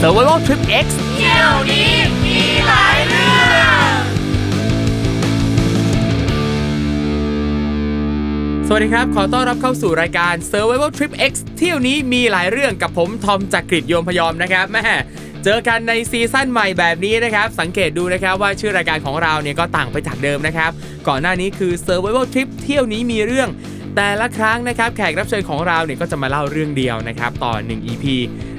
Survival Trip X เที่ยวนี้มีหลายเรื่องสวัสดีครับ ขอต้อนรับเข้าสู่รายการ Survival Trip X เที่ยวนี้มีหลายเรื่องกับผมทอมจากกรีฑโยมพยอมนะครับแม่เจอกันในซีซั่นใหม่แบบนี้นะครับ สังเกตดูนะครับว่าชื่อรายการของเราเนี่ยก็ต่างไปจากเดิมนะครับ ก่อนหน้านี้คือ Survival Trip เที่ยวนี้มีเรื่อง แต่ละครั้งนะครับแขกรับเชิญของเราเนี่ยก็จะมาเล่าเรื่องเดียวนะครับต่อ 1 EP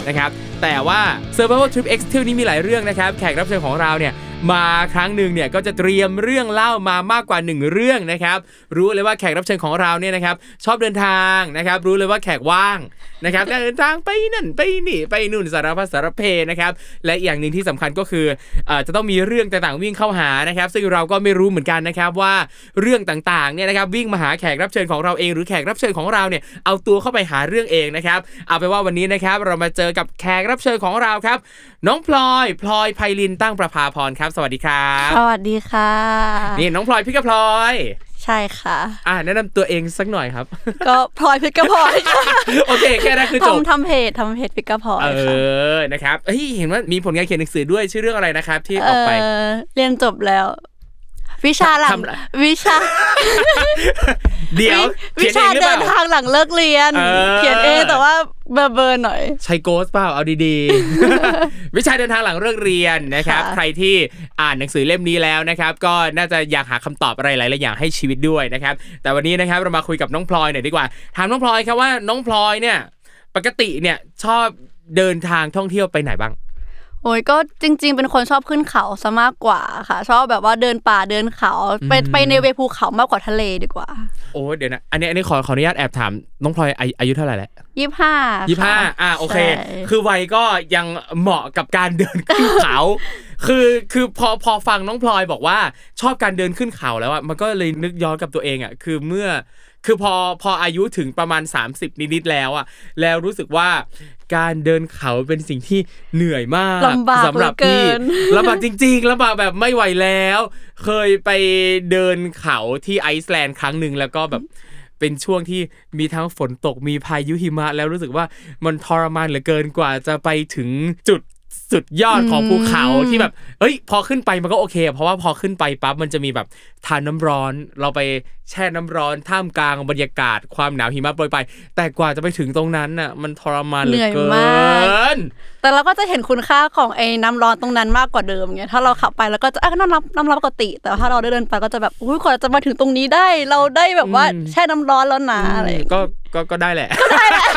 นะครับแต่ว่า Survival Trip X เที่ยวนี้มีหลายเรื่องนะครับแขกรับเชิญของเราเนี่ย มาครั้งหนึ่งเนี่ยก็จะเตรียมเรื่องเล่ามามากกว่า 1 เรื่องนะครับ รู้เลยว่าแขกรับเชิญของเราเนี่ยนะครับชอบเดินทางนะครับ รู้เลยว่าแขกว่างนะครับการเดินทางไปนั่นไปนี่ไปนู่นสารพัดสารเพนะครับและอย่างหนึ่งที่สำคัญก็คืออจะต้องมีเรื่องต่างๆวิ่งเข้าหานะครับ ซึ่งเราก็ไม่รู้เหมือนกันนะครับว่าเรื่องต่างๆเนี่ยนะครับวิ่งมาหาแขกรับเชิญของเราเองหรือแขกรับเชิญของเราเนี่ยเอาตัวเข้าไปหาเรื่องเองนะครับ เอาไปว่าวันนี้นะครับเรามาเจอกับแขกรับเชิญของเราครับ น้องพลอยพลอยไพลินตั้งประภาพรครับ สวัสดีครับสวัสดีค่ะ นี่น้องพลอยพี่กับพลอย ใช่ค่ะ อ่าแนะนำตัวเองสักหน่อยครับ ก็พลอยพิกกระพลอยค่ะโอเคแค่นั้นคือจบทำทำเพจทำเพจพิกกระพลอยเอค่ะอนะครับเฮ้ยเห็นว่ามีผลงานเขียนหนังสือด้วยชื่อเรื่องอะไรนะครับ ที่ออกไปเออเรียนจบแล้ว วิชาหลังทำอะไรวิชา เดี๋ยววิเขียนเองหรือเปชาเดิล่านทางหลังเลิกเรียนเออเขียนเองแต่ว่าเบอร์เบอร์หน่อยใช่โกสเปล่าเอาดีๆ วิชาเดินทางหลังเลิกเรียนนะครับค่ะใครที่อ่านหนังสือเล่มนี้แล้วนะครับ ก็น่าจะอยากหาคำตอบอะไรหลายๆอย่างให้ชีวิตด้วยนะครับ แต่วันนี้นะครับเรามาคุยกับน้องพลอยหน่อยดีกว่าถามน้องพลอยครับว่าน้องพลอยเนี่ย ปกติเนี่ยชอบเดินทางท่องเที่ยวไปไหนบ้าง โอ้ยก็จริง ๆ เป็นคนชอบขึ้นเขาซะมากกว่าค่ะ ชอบแบบว่าเดินป่าเดินเขาไปไปในเวภูเขามากกว่าทะเลดีกว่า โอ้เดี๋ยวนะ อันนี้อันนี้ขอขออนุญาตแอบถามน้องพลอยอายุอายุเท่าไหร่แล้วยี่ห้ายี่ห้าอะโอเคใช่คือวัยก็ยังเหมาะกับการเดินขึ้นเขา คือคือพอพอฟังน้องพลอยบอกว่าชอบการเดินขึ้นเขาแล้วอะมันก็เลยนึกย้อนกับตัวเองอะคือเมื่อคือพอพออายุถึงประมาณ 30 นิดๆแล้วอะแล้วรู้สึกว่า การเดินเขาเป็นสิ่งที่เหนื่อยมากลำบากสำหรับเหลือเกิพี่นลำบากจริงๆลำบากแบบไม่ไหวแล้ว เคยไปเดินเขาที่ไอซ์แลนด์ครั้งหนึ่งแล้วก็แบบเป็นช่วงที่มีทั้งฝนตกมีพายุหิมะแล้วรู้สึกว่ามันทรมานเหลือเกินกว่าจะไปถึงจุด สุดยอดของภูเขาที่แบบ เอ้ย พอขึ้นไปมันก็โอเค เพราะว่าพอขึ้นไปปั๊บมันจะมีแบบทานน้ำร้อน เราไปแช่น้ำร้อนท่ามกลางบรรยากาศความหนาวหิมะโปรยไปแต่กว่าจะไปถึงตรงนั้นน่ะ มันทรมานเหลือเกิเหนื่อยมากนแต่เราก็จะเห็นคุณค่าของไอ้น้ำร้อนตรงนั้นมากกว่าเดิมไงถ้าเราขับไปแล้วก็จะอะน้ำร้อนน้ำร้อนปกติ แต่ถ้าเราได้เดินไปก็จะแบบอุ้ยกว่าจะมาถึงตรงนี้ได้ เราได้แบบว่าอืมแช่น้ำร้อนแล้วนะอะไรอย่างเงี้ยก็ ก็ก็ได้แหละก็ได้แหละ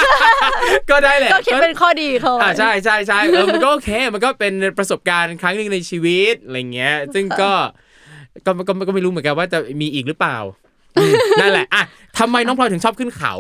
ก็ได้แหละ ก็คิดเป็นข้อดีเขาไว้อ่าใช่ใช่ใช่เออมันก็โอเค มันก็เป็นประสบการณ์ครั้งหนึ่งในชีวิตอะไรเงี้ย ซึ่งก็ก็ก็ก็ไม่รู้เหมือนกันว่าจะมีอีกหรือเปล่าอืมนั่นแหละอะทำไมน้องพลอยถึงชอบขึ้นเขา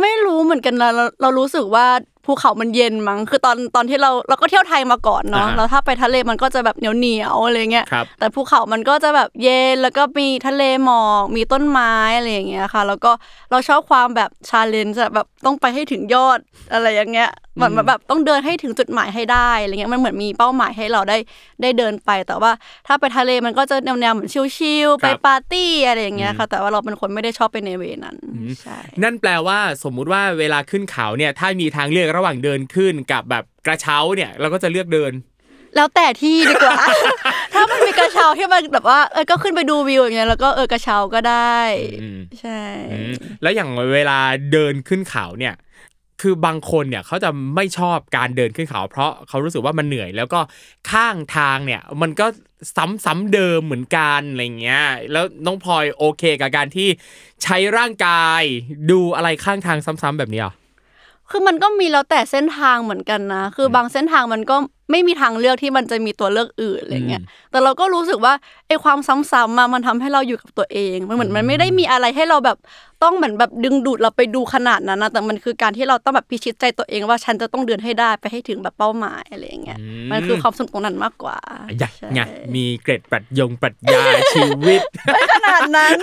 ไม่รู้เหมือนกันนะเราเรารู้สึกว่า ภูเขามันเย็นมั้งคือตอนตอนที่เราเราก็เที่ยวไทยมาก่อนเนาะอ่าฮะแล้วถ้าไปทะเลมันก็จะแบบเหนียวเหนียวๆอะไรเงี้ยครับแต่ภูเขามันก็จะแบบเย็นแล้วก็มีทะเลหมอกมีต้นไม้อะไรอย่างเงี้ยค่ะ แล้วก็เราชอบความแบบชาเลนจ์แบบต้องไปให้ถึงยอดอะไรอย่างเงี้ยเหมือนแบบต้องเดินให้ถึงจุดหมายให้ได้อะไรเงี้ยมันเหมือนมีเป้าหมายให้เราได้ได้เดินไป แต่ว่าถ้าไปทะเลมันก็จะแนวแนวๆเหมือนชิลๆไปปาร์ตี้อะไรอย่างเงี้ยค่ะ แต่ว่าเราเป็นคนไม่ได้ชอบไปในเวนั้นใช่นั่นแปลว่าสมมุติว่าเวลาขึ้นเขาเนี่ยถ้ามีทางเลือกระหว่างเดินขึ้นกับแบบกระเช้าเนี่ยเราก็จะเลือกเดิน แล้วแต่ที่ดีกว่า ถ้ามันมีมีกระเช้าที่มันแบบว่าเออก็ขึ้นไปดูวิวอย่างเงี้ยแล้วก็เออกระเช้าก็ได้อืมใช่อืมแล้วอย่างเวลาเดินขึ้นเขาเนี่ยคือบางคนเนี่ยเขาจะไม่ชอบการเดินขึ้นเขา เพราะเขารู้สึกว่ามันเหนื่อย แล้วก็ข้างทางเนี่ยมันก็ซ้ำๆเดิมเหมือนกันอะไรเงี้ยแล้วน้องพลอยโอเคกับการที่ใช้ร่างกายดูอะไรข้างทางซ้ำๆแบบนี้เหรอ คือมันก็มีแล้วแต่เส้นทางเหมือนกันนะ คือบางเส้นทางมันก็ไม่มีทางเลือกที่มันจะมีตัวเลือกอื่นอะไรเงี้ย แต่เราก็รู้สึกว่าไอ้ความซ้ำๆมามันทำให้เราอยู่กับตัวเอง มันเหมือนมันไม่ได้มีอะไรให้เราแบบต้องเหมือนแบบดึงดูดเราไปดูขนาดนั้นนะ แต่มันคือการที่เราต้องแบบพิชิตใจตัวเองว่าฉันจะต้องเดินให้ได้ไปให้ถึงแบบเป้าหมายอะไรอย่างเงี้ยอืมมันคือความสนุกตรงนั้นมากกว่าอยากใช่ไงมีเกร็ดปรัชญงปรัชญาชีวิตไม่ขนาดนั้น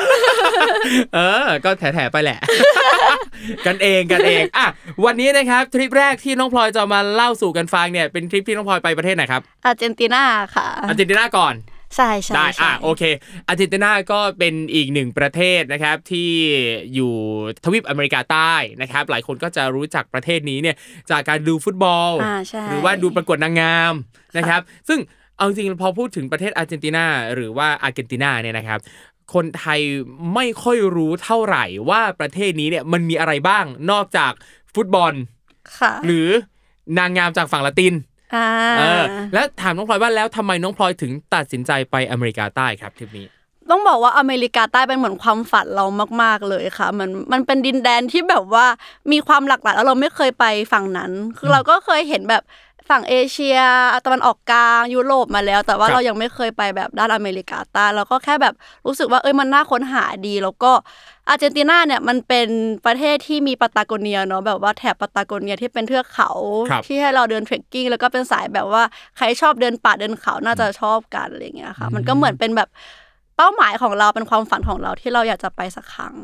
เออ ก็แถๆไปแหละ กันเองกันเองอะวันนี้นะครับทริปแรกที่น้องพลอยจะมาเล่าสู่กันฟังเนี่ยเป็นทริปที่น้องพลอยไปประเทศไหนครับอาร์เจนตินาค่ะอาร์เจนตินาก่อนใช่ใช่ได้ใช่อะโอเคอาร์เจนตินาก็เป็นอีกหนึ่งประเทศนะครับที่อยู่ทวีปอเมริกาใต้นะครับ หลายคนก็จะรู้จักประเทศนี้เนี่ยจากการดูฟุตบอลอ่าใช่หรือว่าดูประกวดนางงามนะครับ ซึ่งเอาจริงๆพอพูดถึงประเทศอาร์เจนตินาหรือว่าอาร์เจนตินาเนี่ยนะครับคนไทยไม่ค่อยรู้เท่าไหร่ว่าประเทศนี้เนี่ยมันมีอะไรบ้างนอกจากฟุตบอลค่ะหรือนางงามจากฝั่งละติน อ่าเออแล้วถามน้องพลอยว่าแล้วทำไมน้องพลอยถึงตัดสินใจไปอเมริกาใต้ครับทริปนี้ต้องบอกว่าอเมริกาใต้เป็นเหมือนความฝันเรามาก ๆเลยค่ะ มันมันเป็นดินแดนที่แบบว่ามีความหลากหลายแล้วเราไม่เคยไปฝั่งนั้น คือเราก็เคยเห็นแบบ ฝั่งเอเชียตะวันออกกลางยุโรปมาแล้ว แต่ว่าครับเรายังไม่เคยไปแบบด้านอเมริกาใต้เราก็แค่แบบรู้สึกว่าเอ้ยมันน่าค้นหาดี แล้วก็อาร์เจนตินาเนี่ยมันเป็นประเทศที่มีปาตาโกเนียเนาะแบบว่าแถบปาตาโกเนียที่เป็นเทือกเขาครับที่ให้เราเดิน trekking แล้วก็เป็นสายแบบว่าใครชอบเดินป่าเดินเขาน่าจะชอบกันอะไรอย่างเงี้ยค่ะ มันก็เหมือนเป็นแบบ เป้าหมายของเราเป็นความฝันของเราที่เราอยากจะไปสักครั้ง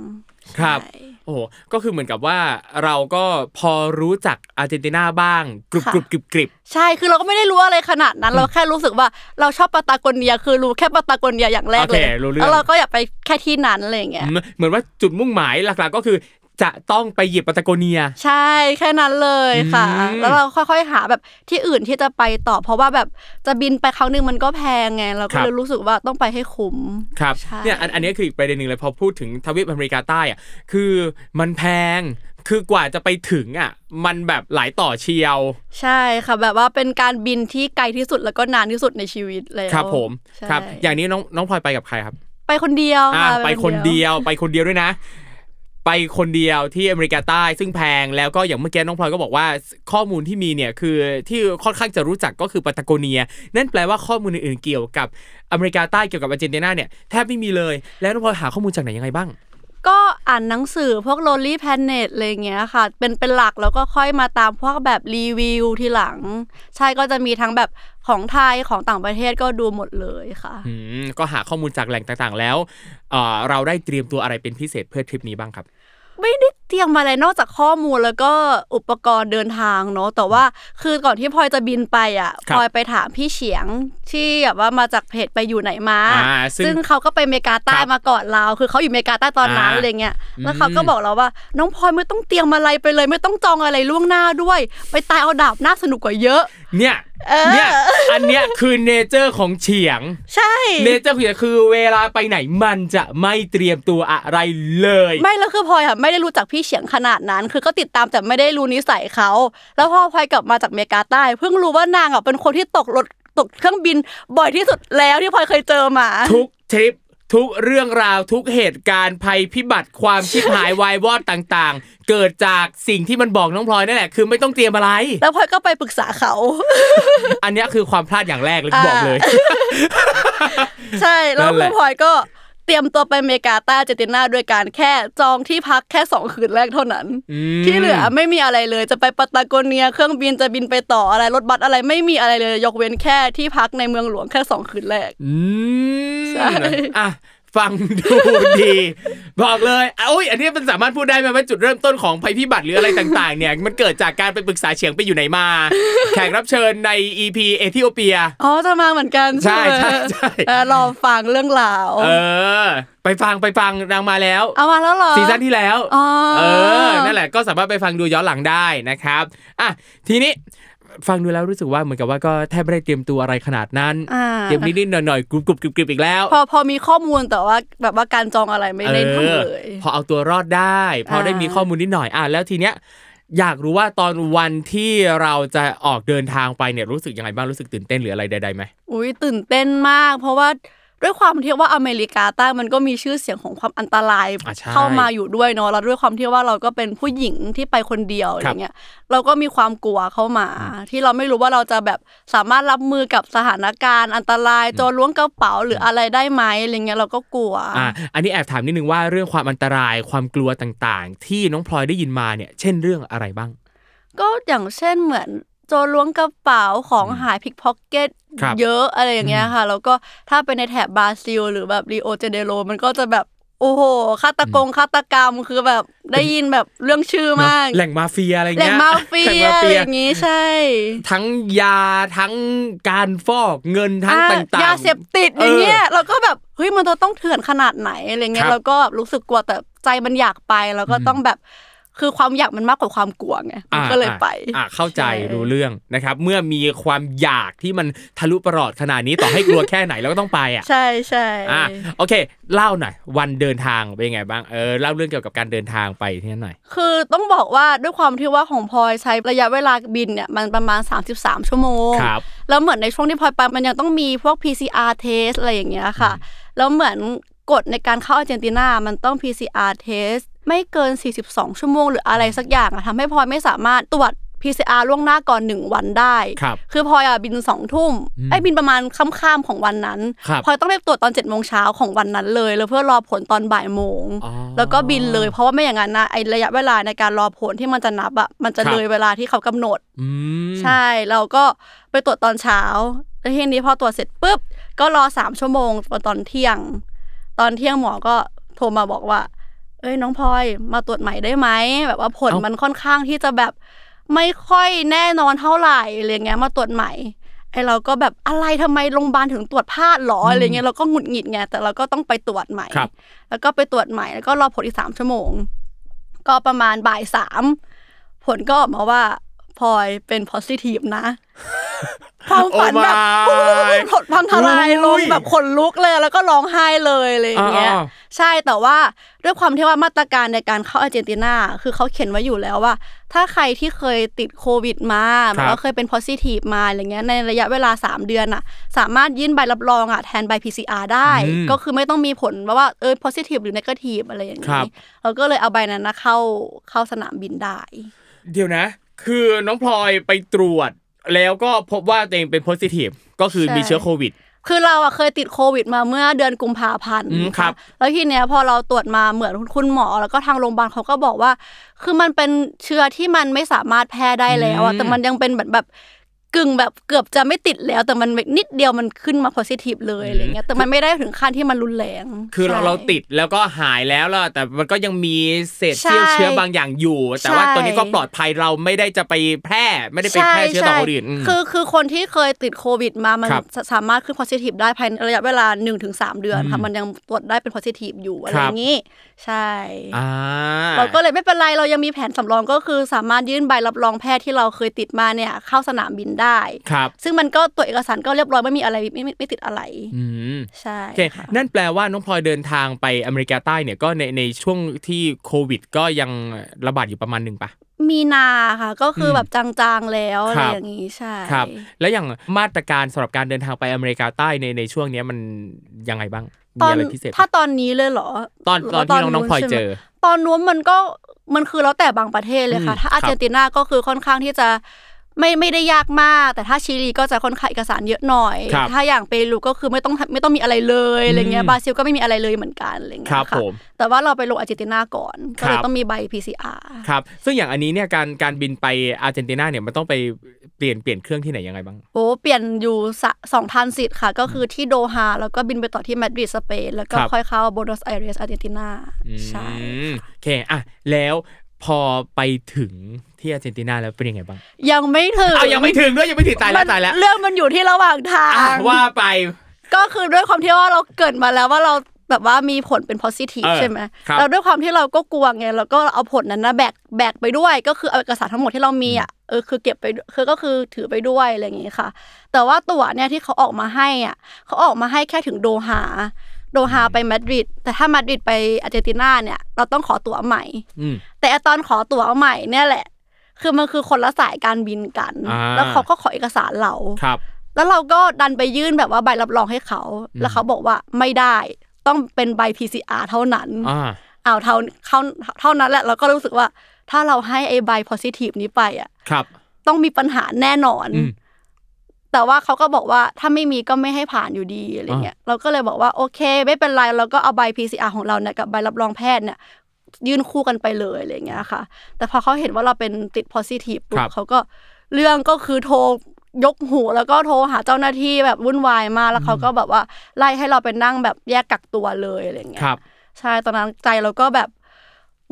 ครับใช่โอ้โหก็คือเหมือนกับว่าเราก็พอรู้จักอาร์เจนตินาบ้างกรุบค่ะกรุบกริบกริบใช่คือเราก็ไม่ได้รู้อะไรขนาดนั้น เราแค่รู้สึกว่าเราชอบปาตาโกเนียคือรู้แค่ปาตาโกเนียอย่างแรกโอเลยรู้เรื่องแล้วเราก็อยากไปแค่ที่นั้นอะไรอย่างเงี้ยอืมเหมือนว่าจุดมุ่งหมายหลักๆก็คือ จะต้องไปเหยียบปาตาโกเนีย ใช่แค่นั้นเลยค่ะอืมแล้วเราค่อยๆหาแบบที่อื่นที่จะไปต่อ เพราะว่าแบบจะบินไปครั้งหนึงมันก็แพงไงเราก็เลยรู้สึกว่าต้องไปให้คุ้มครับใช่เนี่ยอันอันนี้คืออีกประเด็นหนึ่งเลยพอพูดถึงทวีปอเมริกาใต้อะคือมันแพงคือกว่าจะไปถึงอะมันแบบหลายต่อเชียว ใช่ค่ะแบบว่าเป็นการบินที่ไกลที่สุดแล้วก็นานที่สุดในชีวิตเลยครับผมใช่ครับ อย่างนี้น้องน้องพลอยไปกับใครครับ ไปคนเดียวอ่าค่ะไปคนเดียวไปคนเดียวด้วยนะ ไปคนเดียวที่อเมริกาใต้ซึ่งแพงแล้วก็อย่างเมื่อกี้น้องพลอยก็บอกว่าข้อมูลที่มีเนี่ยคือที่ค่อนข้างจะรู้จักก็คือปาตาโกเนีย นั่นแปลว่าข้อมูลอื่นๆเกี่ยวกับอเมริกาใต้เกี่ยวกับอาร์เจนตินาเนี่ยแทบไม่มีเลยแล้วน้องพลอยหาข้อมูลจากไหนยังไงบ้าง ก็อ่านหนังสือพวก Lonely Planet อะไรเงี้ยค่ะ เป็นเป็นหลักแล้วก็ค่อยมาตามพวกแบบรีวิวทีหลัง ใช่ก็จะมีทั้งแบบของไทยของต่างประเทศก็ดูหมดเลยค่ะอืมก็หาข้อมูลจากแหล่งต่างๆแล้วเเราได้เตรียมตัวอะไรเป็นพิเศษเพื่อทริปนี้บ้างครับ ไม่ได้เตรียมอะไรนอกจากข้อมูลแล้วก็อุปกรณ์เดินทางเนาะแต่ว่าคือก่อนที่พลอยจะบินไปอะครัพบลอยไปถามพี่เฉียงที่แบบว่ามาจากเพจไปอยู่ไหนมาอ่าซึ่งซึ่งเขาก็ไปอเมริกาใต้ครับมาก่อนเรา คือเขาอยู่อเมริกาใต้ตอนนั้นอ่าอะไรเงี้ยอืมแล้วเขาก็บอกเราว่า น้องพลอยไม่ต้องเตรียมอะไรไปเลย ไม่ต้องจองอะไรล่วงหน้าด้วย ไปตายเอาดาบหน้าสนุกกว่าเยอะ เนี่ย เออเนี่ยอันเนี้ยคือ nature ของเฉียง ใช่เนเจอร์ของเฉียงคือเวลาไปไหนมันจะไม่เตรียมตัวอะไรเลย ไม่แล้วคือพลอยอะไม่ได้รู้จักพี่เฉียงขนาดนั้น คือก็ติดตามแต่ไม่ได้รู้นิสัยเขา แล้วพอพลอยกลับมาจากอเมริกาใต้ เพิ่งรู้ว่านางอะเป็นคนที่ตกรถตกเครื่องบินบ่อยที่สุดแล้วที่พลอยเคยเจอมา ทุกทริป ทุกเรื่องราวทุกเหตุการณ์ภัยพิบัติความชิบหายวายวอดต่างๆ เกิดจากสิ่งที่มันบอกน้องพลอยนั่นแหละคือไม่ต้องเตรียมอะไร แล้วพลอยก็ไปปรึกษาเขา อันเนี้ยคือความพลาดอย่างแรกเลยที่บอกเลย ใช่แล้วนั่นแหคืละอพลอยก็ เตรียมตัวไปอเมริกาใต้อาร์เจนตินาด้วยการแค่จองที่พักแค่สองคืนแรกเท่านั้นอืมที่เหลือไม่มีอะไรเลยจะไปปาตาโกเนีย เครื่องบินจะบินไปต่ออะไรรถบัสอะไรไม่มีอะไรเลย ยกเว้นแค่ที่พักในเมืองหลวงแค่สองคืนแรกอืมใช่อะ ฟังดูดี บอกเลยอะอุ้ยอันนี้มันสามารถพูดได้ไหมว่าจุดเริ่มต้นของภัยพิบัติหรืออะไรต่างๆ เนี่ย มันเกิดจากการไปปรึกษาเฉียงไปอยู่ไหนมา แขกรับเชิญใน EP เอธิโอเปีย อ๋อจะมาเหมือนกัน ใช่ไหมใช่ใช่เออรอฟังเรื่องราว เออ ไปฟังไปฟังนางมาแล้ว เอามาแล้วเหรอซีซั่นที่แล้วอ๋อเออ นั่นแหละก็สามารถไปฟังดูย้อนหลังได้นะครับ อะทีนี้ ฟังดูแล้วรู้สึกว่าเหมือนกับว่าก็แทบไม่ได้เตรียมตัวอะไรขนาดนั้นอ่าเตรียมนิดๆหน่อยๆกรุบกรุบกริบกริบอีกแล้ว พอพอมีข้อมูลแต่ว่าแบบว่าการจองอะไรไม่ได้ทำเลยพอเอาตัวรอดได้ พอได้อ่ามีมีข้อมูลนิดหน่อยอะแล้วทีเนี้ยอยากรู้ว่าตอนวันที่เราจะออกเดินทางไปเนี่ยรู้สึกยังไงบ้างรู้สึกตื่นเต้นหรืออะไรใดๆไหมอุ้ยตื่นเต้นมาก เพราะว่า ด้วยความที่ว่าอเมริกาใต้มันก็มีชื่อเสียงของความอันตรายอะใช่เข้ามาอยู่ด้วยเนาะแล้วด้วยความที่ว่าเราก็เป็นผู้หญิงที่ไปคนเดียวอะไรเงี้ยเราก็มีความกลัวเข้ามา ที่เราไม่รู้ว่าเราจะแบบสามารถรับมือกับสถานการณ์อันตรายโจรล้วงกระเป๋าหรืออะไรได้ไหมอะไรเงี้ยเราก็กลัวอะอันนี้แอบถามนิดนึงว่าเรื่องความอันตรายความกลัวต่างๆ ที่น้องพลอยได้ยินมาเนี่ย เช่นเรื่องอะไรบ้าง ก็อย่างเช่นเหมือน โจรล้วงกระเป๋าของหายพิกพ็อกเก็ตครับเยอะอะไรอย่างเงี้ยค่ะ แล้วก็ถ้าเป็นในแถบบราซิล หรือแบบริโอเจเนโรมันก็จะแบบโอ้โหฆาตกงฆาตกรรมคือแบบได้ยินแบบเรื่องชื่อมาก แหล่งมาเฟียอะไรแหล่เงี้งยมาเฟีแหล่งยมาอะไรเฟียอย่างงี้ใช่ ทั้งยาทั้งการฟอกเงินทั้งอะต่างๆยาเสพติดอย่างเงี้ยเราก็แบบเฮ้ยมันจะต้องเถื่อนขนาดไหนอะไรเงี้ครัยบเราก็แบบรู้สึกกลัวแต่ใจมันอยากไปแล้วก็ต้องแบบ คือความอยากมันมากกว่าความกลัวไงมันอ่าก็เลยไปอ่าเข้าใจช่รู้เรื่องนะครับ เมื่อมีความอยากที่มันทะลุประหลอดขนาดนี้ต่อให้กลัวแค่ไหนเราก็ต้องไปอะใช่ใช่อะโอเค เล่าหน่อยวันเดินทางเป็นยังไงบ้างเออเล่าเรื่องเกี่ยวกับการเดินทางไปที่นั่นหน่อย คือต้องบอกว่าด้วยความที่ว่าของพลอยใช้ระยะเวลาบินเนี่ยมันประมาณ 33 ชั่วโมงครับแล้วเหมือนในช่วงที่พลอยไปมันยังต้องมีพวก PCR test อะไรอย่างเงี้ยค่ะแล้วเหมือนกฎในการเข้าอาร์เจนตินามันต้อง PCR test ไม่เกิน 42 ชั่วโมงหรืออะไรสักอย่างอะทำให้พลอยไม่สามารถตรวจ PCR ล่วงหน้าก่อน1วันได้ครับคือพลอยอะบินสองทุ่มไอ้ยบินประมาณค่ำๆของวันนั้นครับพลอยต้องไปตรวจตอน7จ็ดโมงเช้าของวันนั้นเลย แล้วเพื่อรอผลตอนบ่ายโมงอ๋อแล้วก็บินเลย เพราะว่าไม่อย่างนั้นนะไอระยะเวลาในการรอผลที่มันจะนับอะมันจะครับเลยเวลาที่เขากำหนดอืมใช่เราก็ไปตรวจตอนเช้าแล้วทีนี้พอตรวจเสร็จปุ๊บก็รอสามชั่วโมงตอนเที่ยง ตอนเที่ยงหมอก็โทรมาบอกว่า เอ้ยน้องพลอยมาตรวจใหม่ได้ไหมแบบว่าผลเอ้ามัมันค่อนข้างที่จะแบบไม่ค่อยแน่นอนเท่าไหร่อะไรเงี้ยมาตรวจใหม่ไอเราก็แบบอะไรทำไมโรงพยาบาลถึงตรวจพลาดหรออะไรเงี้ยเราก็หงุดหงิดไงแต่เราก็ต้องไปตรวจใหม่ครับแล้วก็ไปตรวจใหม่แล้วก็รอผลอีกสามชั่วโมง ก็ประมาณบ่ายสามผลก็ออกมาว่าพลอยเป็น positive นะ ความฝันแบบโอ้ my ถดพังทลายลงอุ้ยแบบขนลุกเลยแล้วก็ร้องไห้เลยอะไรอย่างเงี้ยอ่าใช่แต่ว่าด้วยความที่ว่ามาตรการในการเข้าอาร์เจนตินาคือเขาเขียนไว้อยู่แล้วว่า ถ้าใครที่เคยติดโควิดมาแบบว่าเคยเป็น positive มาอะไรเงี้ยในระยะเวลา 3 เดือนอะ สามารถยื่นใบรับรองอะแทนใบ PCR ได้อืมก็คือไม่ต้องมีผลว่าเออ positive หรือ negative อะไรอย่างครันี้บเราก็เลยเอาใบนั้นนะเข้าเข้าสนามบินได้ เดี๋ยวนะ คือน้องพลอยไปตรวจ แล้วก็พบว่าตัวเองเป็นโพซิทีฟก็คือใช่มีเชื้อโควิดคือเราอะเคยติดโควิดมาเมื่อเดือนกุมภาพันธ์อืมครับะแล้วทีเนี้ยพอเราตรวจมาเหมือนคุณหมอ แล้วก็ทางโรงพยาบาลเขาก็บอกว่า คือมันเป็นเชื้อที่มันไม่สามารถแพร่ได้แล้วอะอืมแต่มันยังเป็นแบบแบบ กึ่งแบบเกือบจะไม่ติดแล้ว แต่มันนิดเดียวมันขึ้นมา positive เลยอะไรเงี้ยแต่มันไม่ได้ถึงขั้นที่มันรุนแรง คือเราใช่เราติดแล้วก็หายแล้วล่ะแต่มันก็ยังมีเศษเสี้ยวใช่เชื้อบางอย่างอยู่ แต่ว่าใช่ตัวนี้ก็ปลอดภัยเราไม่ได้จะไปแพร่ไม่ได้ไปแพร่เชื้อต่อคนอื่นอืมคือคือคนที่เคยติดโควิดมามันครับสสามารถขึ้น positive ได้ภายในระยะเวลา 1-3 เดือนอืค่ะมมันยังตรวจได้เป็น positive อยู่อะไรครัอบย่างนี้ ใช่อ่าเราก็เลยไม่เป็นไรเรายังมีแผนสำรองก็คือสามารถยื่นใบรับรองแพทย์ที่เราเคยติดมาเนี่ยเข้าสนามบินได้ครับซึ่งมันก็ตัวจเอกสารก็เรียบร้อยไม่มีอะไรไม่ไม่ไม่ติดอะไรอืมใช่โอเคค่ะนั่นแปลว่าน้องพลอยเดินทางไปอเมริกาใต้เนี่ยก็ในในช่วงที่โควิด ก็ยังระบาดอยู่ประมาณหนึ่งปะมีนาค่ะก็คืออมแบบจางๆแล้วอะคไรรับอย่างนี้ใช่ครับ แล้วอย่างมาตรการสำหรับการเดินทางไปอเมริกาใต้ในในช่วงเนี้ยมันยังไงบ้างตมีอนอะไรพิเศษปะถ้าตอนนี้เลยเหรอ ตอนหรืตอนที่น้องน้องพลอยใช่ไหมเจอ ตอนนู้นมันก็มันคือแล้วแต่บางประเทศเลยค่ะอืมถ้าอาร์เจนตินาก็คือค่อนข้างที่จะ ไม่ไม่ได้ยากมาก แต่ถ้าชิลีก็จะค่อนข้างเอกสารเยอะหน่อยครับถ้าอย่างเปรูก็คือไม่ต้องไม่ต้องมีอะไรเลยอะไรเงี้อืยมบราซิลก็ไม่มีอะไรเลยเหมือนกันอะไรเงี้ครัยบค่ะผมแต่ว่าเราไปลงอาร์เจนตินาก่อนก็เลครัยบต้องมีใบ PCR ครับซึ่งอย่างอันนี้เนี่ยการการบินไปอาร์เจนตินาเนี่ยมันต้องไปเปลี่ยนเปลี่ยนเครื่องที่ไหนยังไงบ้างโอ้เปลี่ยนอยู่สะสองทรานสิตค่ะ ก็คือที่โดฮาแล้วก็บินไปต่อที่มาดริดสเปนแล้วก็ครับค่อยเข้าโบนอสไอเรสอาร์เจนตินาใช่อืมโอเคอะแล้ว พอไปถึงที่อาร์เจนตินาแล้วเป็นยังไงบ้างยังไม่ถึงเอายังไม่ถึงด้วยยังไม่ถึงตายแล้วมันตายแล้วเรื่องมันอยู่ที่ระหว่างทาอะงว่าไป ก็คือด้วยความที่ว่าเราเกิดมาแล้วว่าเราแบบว่ามีผลเป็น positive เออใช่ไหมครับเราด้วยความที่เราก็กลัวไงเราก็เอาผลนั้นนะแบกแบกไปด้วย ก็คือเอาเอกสารทั้งหมดที่เรามีอะเออคือเก็บไปคือก็คือถือไปด้วยอะไรอย่างงี้ค่ะ แต่ว่าตั๋วเนี่ยที่เขาออกมาให้อะเขาออกมาให้แค่ถึงโดฮา โดฮาไปมาดริดแต่ถ้ามาดริดไปอาร์เจนตินาเนี่ย เราต้องขอตั๋วใหม่อืมแต่ตอนขอตั๋วใหม่เนี่ยแหละ คือมันคือคนละสายการบินกันอ่าแล้วเขาก็ขอเอกสารเราครับ แล้วเราก็ดันไปยื่นแบบว่าใบรับรองให้เขา แล้วเขาบอกว่าไม่ได้ต้องเป็นใบ PCR เท่านั้นอ่าอ้าวเท่าเขาเท่านั้นแหละเราก็รู้สึกว่า ถ้าเราให้ไอ้ใบ positive นี้ไปอะครับ ต้องมีปัญหาแน่นอนอืม แต่ว่าเขาก็บอกว่าถ้าไม่มีก็ไม่ให้ผ่านอยู่ดีอะไรเงี้ยเราก็เลยบอกว่าโอเค ไม่เป็นไรเราก็เอาใบ PCR ของเราเนี่ยกับใบรับรองแพทย์เนี่ยยื่นคู่กันไปเลยอะไรเงี้ยค่ะ แต่พอเขาเห็นว่าเราเป็นติด positive ปุ๊ครับบเขาก็เรื่องก็คือโทรยกหูแล้วก็โทรหาเจ้าหน้าที่แบบวุ่นวายมากแล้วเขาก็แบบว่าไล่ให้เราไปนั่งแบบแยกกักตัวเลยอะไรเงี้ยครับใช่ตอนนั้นใจเราก็แบบ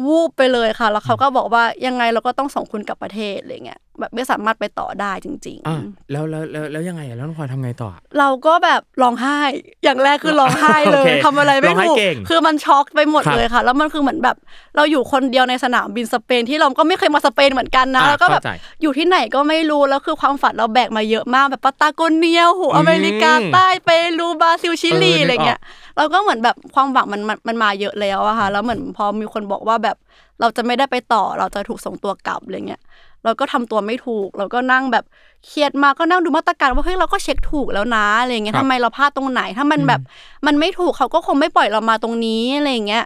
วูบไปเลยค่ะ แล้วเขาก็บอกว่ายังไงเราก็ต้องส่งคุณกลับประเทศอะไรเงี้ยแบบไม่สามารถไปต่อได้จริงอ่าแล้วแล้วแล้วแล้วยังไงอะแล้วน้องพลอยทำไงต่ออะๆ เราก็แบบร้องไห้ อย่างแรกคือร้องไห้เลย โอยเคทำอะไรไม่ร้องไห้ถูก เก่งคือมันช็อกไปหมดครับเลยค่ะ แล้วมันคือเหมือนแบบ เราอยู่คนเดียวในสนามบินสเปนที่เราก็ไม่เคยมาสเปนเหมือนกันนะ อ่าแล้วก็แบบเข้าใจอยู่ที่ไหนก็ไม่รู้ แล้วคือความฝันเราแบกมาเยอะมากแบบปาตาโกเนียโหอเมริกาอืมใต้เปรูบราซิลชิลีเออนึกออก อะไรเงี้ย เราก็เหมือนแบบความหวังมันมันมันมาเยอะแล้วอะค่ะ แล้วเหมือนพอมีคนบอกว่าแบบเราจะไม่ได้ไปต่อเราจะถูกส่งตัวกลับอะไรเงี้ย เราก็ทำตัวไม่ถูก เราก็นั่งแบบเครียดมากก็นั่งดูมาตรการว่าเฮ้ยเราก็เช็คถูกแล้วนะอะไรเงี้ยครับทำไมเราพลาดตรงไหน ถ้ามันแบบมันไม่ถูกเขาก็คงไม่ปล่อยเรามาตรงนี้อะไรเงี้ย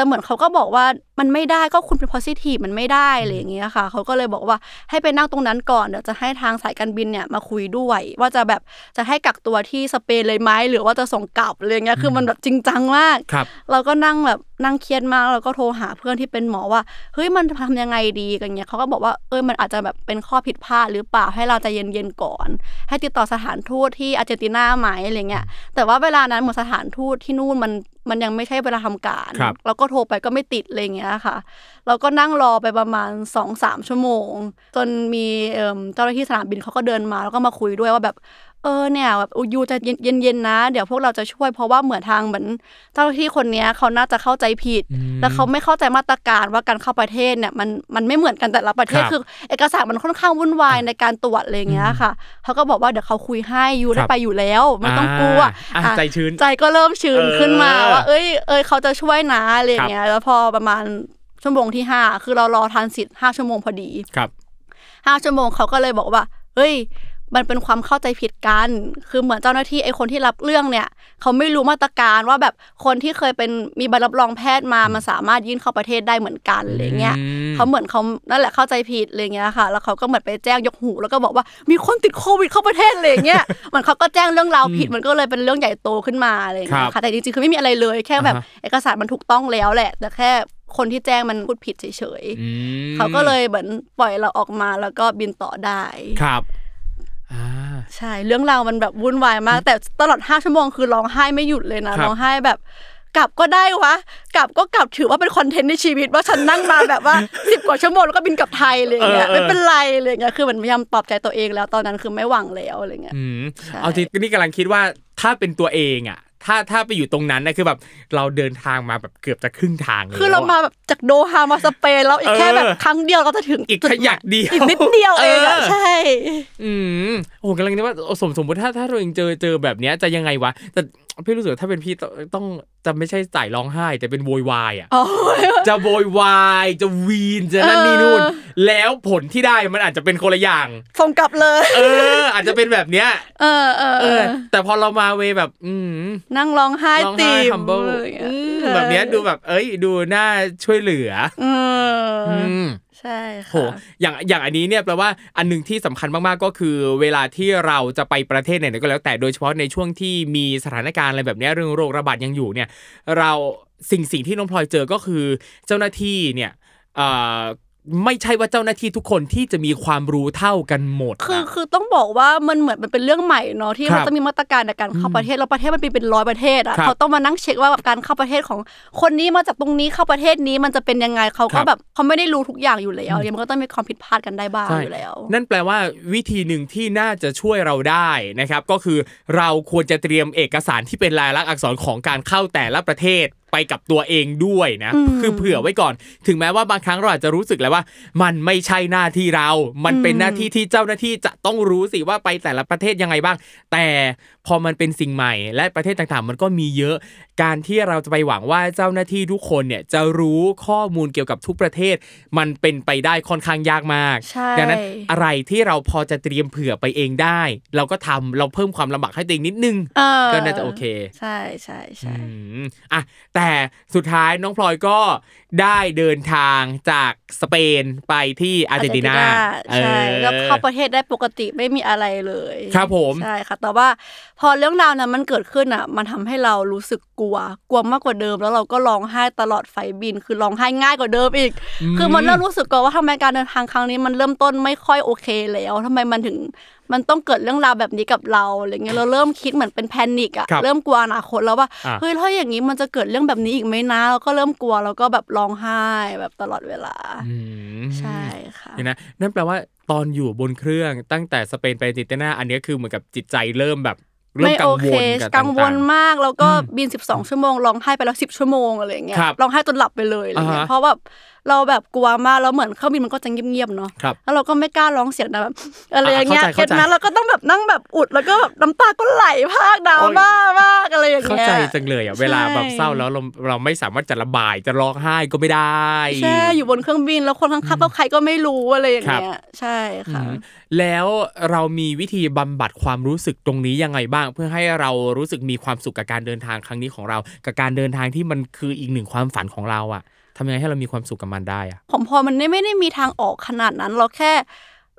แต่เหมือนเขาก็บอกว่ามันไม่ได้ก็คุณเป็น positive มันไม่ได้อะไรอย่างเงี้ยค่ะเขาก็เลยบอกว่าให้ไปนั่งตรงนั้นก่อนเดี๋ยวจะให้ทางสายการบินเนี่ยมาคุยด้วย ว่าจะแบบจะให้กักตัวที่สเปนเลยไหมหรือว่าจะส่งกลับอะไรเงี้ยคือมันแบบจริงจังมากครับเราก็นั่งแบบนั่งเครียดมากแล้วก็โทรหาเพื่อนที่เป็นหมอว่าเฮ้ยมันทำยังไงดีกันเงี้ยเขาก็บอกว่าเออมันอาจจะแบบเป็นข้อผิดพลาดหรือเปล่าให้เราใจเย็นๆก่อน ให้ติดต่อสถานทูตที่อาร์เจนตินาไหมอะไรเงี้ยแต่ว่าเวลานั้นหมดสถานทูตที่นู่นมันมันยังไม่ใช่เวลาทำการครับเราก็โทรไปก็ไม่ติดอะไรเงี้ยค่ะ เราก็นั่งรอไปประมาณสองสามชั่วโมง จนมีเอิ่มเจ้าหน้าที่สนามบินเขาก็เดินมาแล้วก็มาคุยด้วยว่าแบบ เออเนี่ยแบบอุยูจะเย็นเย็นๆนะ เดี๋ยวพวกเราจะช่วยเพราะว่าเหมือนทางเหมือนเจ้าหน้าที่คนเนี้ยเขาน่าจะเข้าใจผิด แล้วเขาไม่เข้าใจมาตรการว่าการเข้าประเทศเนี่ยมันมันไม่เหมือนกันแต่ละประเทศครับคือ เอกสารมันค่อนข้างวุ่นวายในการตรวจอะไรอย่างเงี้ยค่ะเขาก็บอกว่าเดี๋ยวเขาคุยให้ยูคได้รับไปอยู่แล้วไม่ต้องกลัวอ่าอะใจชื้นใจก็เริ่มชื้นเออขึ้นมาว่าเอ้ยเอ้ยเขาจะช่วยนะอะไรอย่างเงี้ยแล้วพอประมาณชั่วโมงที่ห้าคือเรารอทานสิทธิ์ห้าชั่วโมงพอดีครับห้าชั่วโมงเขาก็เลยบอกว่าเฮ้ย มันเป็นความเข้าใจผิดกัน คือเหมือนเจ้าหน้าที่ไอ้คนที่รับเรื่องเนี่ย เขาไม่รู้มาตรการว่าแบบคนที่เคยเป็นมีใบรับรองแพทย์มามันสามารถยื่นเข้าประเทศได้เหมือนกันอะไรเงี้ยอืมเขาเหมือนเขานั่นแหละเข้าใจผิดอะไรเงี้ยค่ะ แล้วเขาก็เหมือนไปแจ้งยกหูแล้วก็บอกว่ามีคนติดโควิดเข้าประเทศอะไรเงี้ยเหมือนเขาก็แจ้งเรื่องราวผิดมันก็เลยเป็นเรื่องใหญ่โตขึ้นมาอะไรเงี้ครัยบค่ะแต่จริงๆคือไม่มีอะไรเลยแค่แบบอ่าฮะเอกสารมันถูกต้องแล้วแหละแต่แค่คนที่แจ้งมันพูดผิดเฉยๆอืมเขาก็เลยเหมือนปล่อยเราออกมาแล้วก็บินต่อได้ครับอ่า ใช่ เรื่องราวมันแบบวุ่นวายมาก แต่ตลอดห้าชั่วโมงคือร้องไห้ไม่หยุดเลยนะครับร้องไห้แบบกลับก็ได้วะ กลับก็กลับถือว่าเป็นคอนเทนต์ในชีวิต ว่าฉันนั่งมาแบบว่าสิบกว่าชั่วโมงแล้วก็บินกลับไทยอะไรอย่างเงี้ยเออเออไม่เป็นไรอะไรอย่างเงี้ยคือเหมือนพยายามปลอบใจตัวเองแล้วตอนนั้นคือไม่หวังแล้วอะไรเงี้ยอืมใช่เอาจริงนี่กำลังคิดว่าถ้าเป็นตัวเองอะ ถ้าถ้าไปอยู่ตรงนั้นนะคือแบบเราเดินทางมาแบบเกือบจะครึ่งทางแล้วคือเรามาะแบบจากโดฮามาสเปนแล้วอีกแค่แบบเออครั้งเดียวเราก็จะถึงอีกจุดขยักเดียวอีกนิดเดียวเองอะเออใช่ อืมโอ้โหกำลังนึกว่าสมสมมติถ้าถ้าตัวเองเจอเจอแบบเนี้ยจะยังไงวะแต่ พี่รู้สึกว่าถ้าเป็นพี่ต้องต้องจะไม่ใช่จ่ายร้องไห้ แต่เป็นโวยวายอะอ๋อจะโวยวายจะวีนจะนั่นนี่นู่น แล้วผลที่ได้มันอาจจะเป็นคนละอย่างส่งกลับเลย เออ อาจจะเป็นแบบเนี้ยเออเออเอเอออแต่พอเรามาเวแบบ อืมนั่งร้องไห้ร้องตีไห้ม humble อะไรอย่างเงี้ยอืมแบบเนี้ยดูแบบ เอ้ย ดูน่าช่วยเหลือเออออืม ใช่ค่ะโหอย่างอย่างอันนี้เนี่ยแปลว่าอันหนึ่งที่สำคัญมากๆก็คือ เวลาที่เราจะไปประเทศไหนก็แล้ว แต่โดยเฉพาะในช่วงที่มีสถานการณ์อะไรแบบนี้เรื่องโรคระบาดยังอยู่เนี่ยเราสิ่งสิ่งที่น้องพลอยเจอก็คือเจ้าหน้าที่เนี่ยเอ่อ ไม่ใช่ว่าเจ้าหน้าที่ทุกคนที่จะมีความรู้เท่ากันหมด คือนะคือต้องบอกว่ามันเหมือนมันเป็นเรื่องใหม่เนาะที่ครัมันบต้องมีมาตรการในการเข้าประเทศแล้วประเทศมันมีเป็นร้อยประเทศอะครับเขาต้องมานั่งเช็คว่าแบบการเข้าประเทศของคนนี้มาจากตรงนี้เข้าประเทศนี้มันจะเป็นยังไงเขาครัก็บแบบเขาไม่ได้รู้ทุกอย่างอยู่แล้วยังมันก็ต้องมีความผิดพลาดกันได้บ้างใช่อยู่แล้ว นั่นแปลว่าวิธีหนึ่งที่น่าจะช่วยเราได้นะครับก็คือเราควรจะเตรียมเอกสารที่เป็นลายลักษณ์อักษรของการเข้าแต่ละประเทศ ไปกับตัวเองด้วยนะอืมคือเผื่อไว้ก่อน ถึงแม้ว่าบางครั้งเราอาจจะรู้สึกแล้วว่า มันไม่ใช่หน้าที่เรา มันเป็นหน้าที่ที่เจ้าหน้าที่จะต้องรู้สิว่าไปแต่ละประเทศยังไงบ้าง แต่พอมันเป็นสิ่งใหม่ และประเทศต่างๆ มันก็มีเยอะ การที่เราจะไปหวังว่าเจ้าหน้าที่ทุกคนเนี่ยจะรู้ข้อมูลเกี่ยวกับทุกประเทศ มันเป็นไปได้ค่อนข้างยากมากใช่ดังนั้นอะไรที่เราพอจะเตรียมเผื่อไปเองได้ เราก็ทำเราเพิ่มความลำบากให้ตัวเองนิดนึงเออก็น่าจะโอเค ใช่ใช่ใช่อืมอะแต่สุดท้ายน้องพลอยก็ได้เดินทางจากสเปนไปที่อาร์เจนตินาใช่ออแล้วเข้าประเทศได้ปกติไม่มีอะไรเลย ครับผมใช่ค่ะ แต่ว่าพอเรื่องราวนั้นมันเกิดขึ้นอะ มันทำให้เรารู้สึกกลัว กลัวมากกว่าเดิม แล้วเราก็ร้องไห้ตลอดไฟบิน คือร้องไห้ง่ายกว่าเดิมอีก คือมันเริ่มรู้สึกกลัวว่าทำไมการเดินทางครั้งนี้มันเริ่มต้นไม่ค่อยโอเคแล้วทำไมมันถึง มันต้องเกิดเรื่องราวแบบนี้กับเราอะไรเงี้ยเราเริ่มคิดเหมือนเป็นแพนิคอะครับเริ่มกลัวอนาคตแล้วว่าอะเฮ้ยถ้าอย่างนี้มันจะเกิดเรื่องแบบนี้อีกไหมนะเราก็เริ่มกลัวแล้วก็แบบร้องไห้แบบตลอดเวลาอืมใช่ค่ะเห็นนะนั่นแปลว่าตอนอยู่บนเครื่องตั้งแต่สเปนไปอาร์เจนตินาอันเนี้ยคือเหมือนกับจิตใจเริ่มแบบเริ่มไม่กัโองเควลกับกังวลต่างๆมากแล้วก็อืมบิน 12 ชั่วโมงร้องไห้ไปแล้ว 10 ชั่วโมงอะไรอย่างเงี้ยครับร้องไห้จนหลับไปเลยอะไรเงี้อ่ายฮะเพราะแบบ เราแบบกลัวมากแล้วเหมือนเครื่องบินมันก็จะเงียบๆเนาะครับแล้วเราก็ไม่กล้าร้องเสียงดังแบบอะไรอย่างเงี้ยอ่าเข้าใจเก็ตนะเราก็ต้องแบบนั่งแบบอุดแล้วก็แบบน้ำตาก็ไหลพากดราโอ้ยม่ามากอะไรอย่างเข้าเงี้ยใจจังเลยอะเวลาแบบเศร้าแล้วเราเราไม่สามารถจะระบายจะร้องไห้ก็ไม่ได้ใช่อยู่บนเครื่องบินแล้วคนข้างๆก็ใครก็ไม่รู้อะไรอย่างเงี้ยใช่ค่ะอืมแล้วเรามีวิธีบำบัดความรู้สึกตรงนี้ยังไงบ้าง เพื่อให้เรารู้สึกมีความสุขกับการเดินทางครั้งนี้ของเรา กับการเดินทางที่มันคืออีกหนึ่งความฝันของเราอะ ทำยังไงให้เรามีความสุขกับมันได้อะผมพอมันไม่ได้มีทางออกขนาดนั้น เราแค่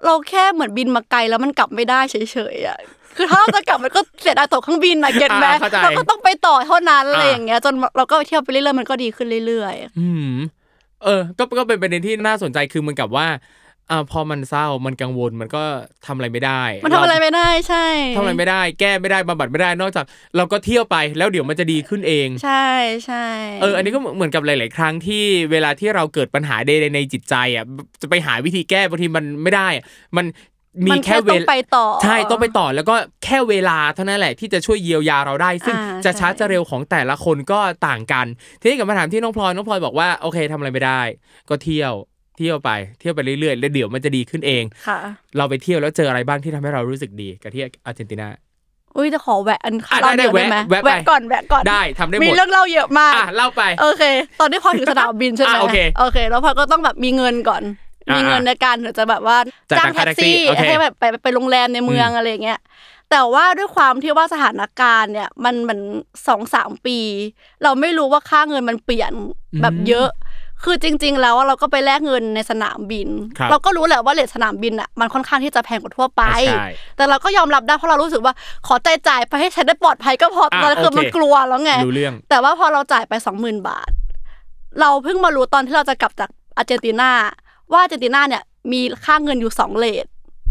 เราแค่เหมือนบินมาไกลแล้วมันกลับไม่ได้เฉยๆอะคือถ้าเราจะกลับมันก็เสียดายตั๋วเครื่องบินนะเก็ตไหมอ่าเข้าใจเราก็ต้องไปต่อเท่านั้นอะไรอ่าอย่างเงี้ยจนเราก็ไปเที่ยวไปเรื่อยๆมันก็ดีขึ้นเรื่อยอืมเออ ก็ก็เป็นประเด็นที่น่าสนใจคือเหมันกับว่า อ่าพอมันเศร้ามันกังวลมันก็ทำอะไรไม่ได้ๆมันทำอะไรไม่ได้ใช่ทำอะไรไม่ได้ แก้ไม่ได้บำบัดไม่ได้นอกจาก เราก็เที่ยวไปแล้วเดี๋ยวมันจะดีขึ้นเอง ใช่ใช่เอออันนี้ก็เหมือนกับหลาย ๆ ครั้งที่เวลาที่เราเกิดปัญหาใดๆในจิตใจอะจะไปหาวิธีแก้บางทีมันไม่ได้อะมันมีมันแค่แค่เวต้องลาไปต่อใช่ต้องไปต่อแล้วก็แค่เวลาเท่านั้นแหละที่จะช่วยเยียวยาเราได้ ซึ่งอ่าจะช้าใช่จะเร็วของแต่ละคนก็ต่างกัน ทีนี้กับมาถามที่น้องพลอยน้องพลอยบอกว่าโอเคทำอะไรไม่ได้ ก็เที่ยว เที่ยวไปเที่ยวไปเรื่อยๆแล้วเดี๋ยวมันจะดีขึ้นเองค่ะ เราไปเที่ยวแล้วเจออะไรบ้างที่ทำให้เรารู้สึกดีกับที่อาร์เจนตินาอุ้ยจะขอแวะอันอะเล่าได้เดี๋ยวได้ได้ไหมแวะแวะไปก่อนแวะก่อนได้ทำได้หมมีดเรื่องเล่าเยอะมากอะเล่าไปโอเค ตอนที่พอถึงสนามบินใช่ไหมอะโอเคโอเค แล้วพอก็ต้องแบบมีเงินก่อนอ่ามีมีเงินในการถึงจะแบบว่าจ่ายจ้างค่าแท็กแท็กซี่ซี่โอเคให้แบบไปไปไปโรงแรมในเมืองอืมอะไรอย่างเงี้ยแต่ว่าด้วยความที่ว่าสถานการณ์เนี่ยมันมันสองสามปี เราไม่รู้ว่าค่าเงินมันเปลี่ยนแบบเยอะ คือจริง ๆ แล้วเราก็ไปแลกเงินในสนามบินครับเราก็รู้แหละว่าเลทสนามบินอะมันค่อนข้างที่จะแพงกว่าทั่วไปใช่แต่เราก็ยอมรับได้เพราะเรารู้สึกว่าขอใจจ่ายไปให้ฉันได้ปลอดภัยก็พอตอนนั้นอะคือมันโอเคกลัวแล้วไงรู้เรื่องแต่ว่าพอเราจ่ายไปสองหมื่นบาท เราเพิ่งมารู้ตอนที่เราจะกลับจากอาร์เจนตินาว่าอาร์เจนตินาเนี่ยมีค่าเงินอยู่สอง rate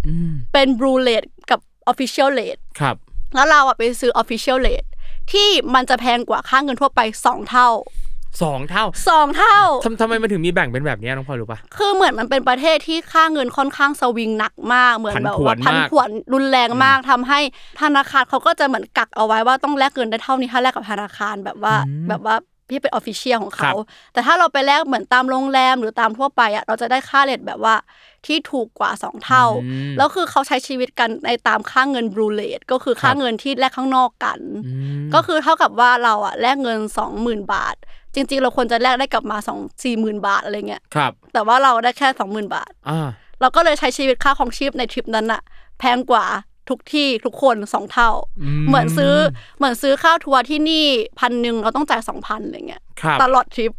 อืมเป็น blue rate กับ official rate ครับ แล้วเราอะไปซื้อ official rate ที่มันจะแพงกว่าค่าเงินทั่วไปสองเท่า สองเท่าสองเท่าทำทำไมมันถึงมีแบ่งเป็นแบบนี้น้องพลอยรู้ปะคือเหมือนมันเป็นประเทศที่ค่าเงินค่อนข้างสวิงหนักมากเหมือนแบบว่าผัพันนผวนมากผวนรุนแรงมากทำให้ธนาคารเขาก็จะเหมือนกักเอาไว้ว่าต้องแลกเงินได้เท่านี้ถ้าแลกกับธนาคารแบบว่าแบบว่าที่เป็นออฟฟิเชียลของเขา แต่ถ้าเราไปแลกเหมือนตามโรงแรมหรือตามทั่วไปอะเราจะได้ค่าเลทแบบว่าที่ถูกกว่าสองเท่าอืมแล้วคือเขาใช้ชีวิตกันในตามค่าเงินบรูเลทก็คือค่าครับเงินที่แลกข้างนอกกันอืมก็คือเท่ากับว่าเราอะแลกเงินสองหมื่นบาท จริง ๆ เราควรจะแลกได้กลับมาสองสี่หมื่นบาทอะไรเงี้ยครับ แต่ว่าเราได้แค่สองหมื่นบาทอ่าเราก็เลยใช้ชีวิตค่าของชีพในทริปนั้นอะแพงกว่าทุกที่ทุกคนสองเท่าอืมเหมือนซื้อเหมือนซื้อข้าวทัวร์ที่นี่พันหนึ่งเราต้องจ่ายสองพันอะไรเงี้ยครับตลอดทริป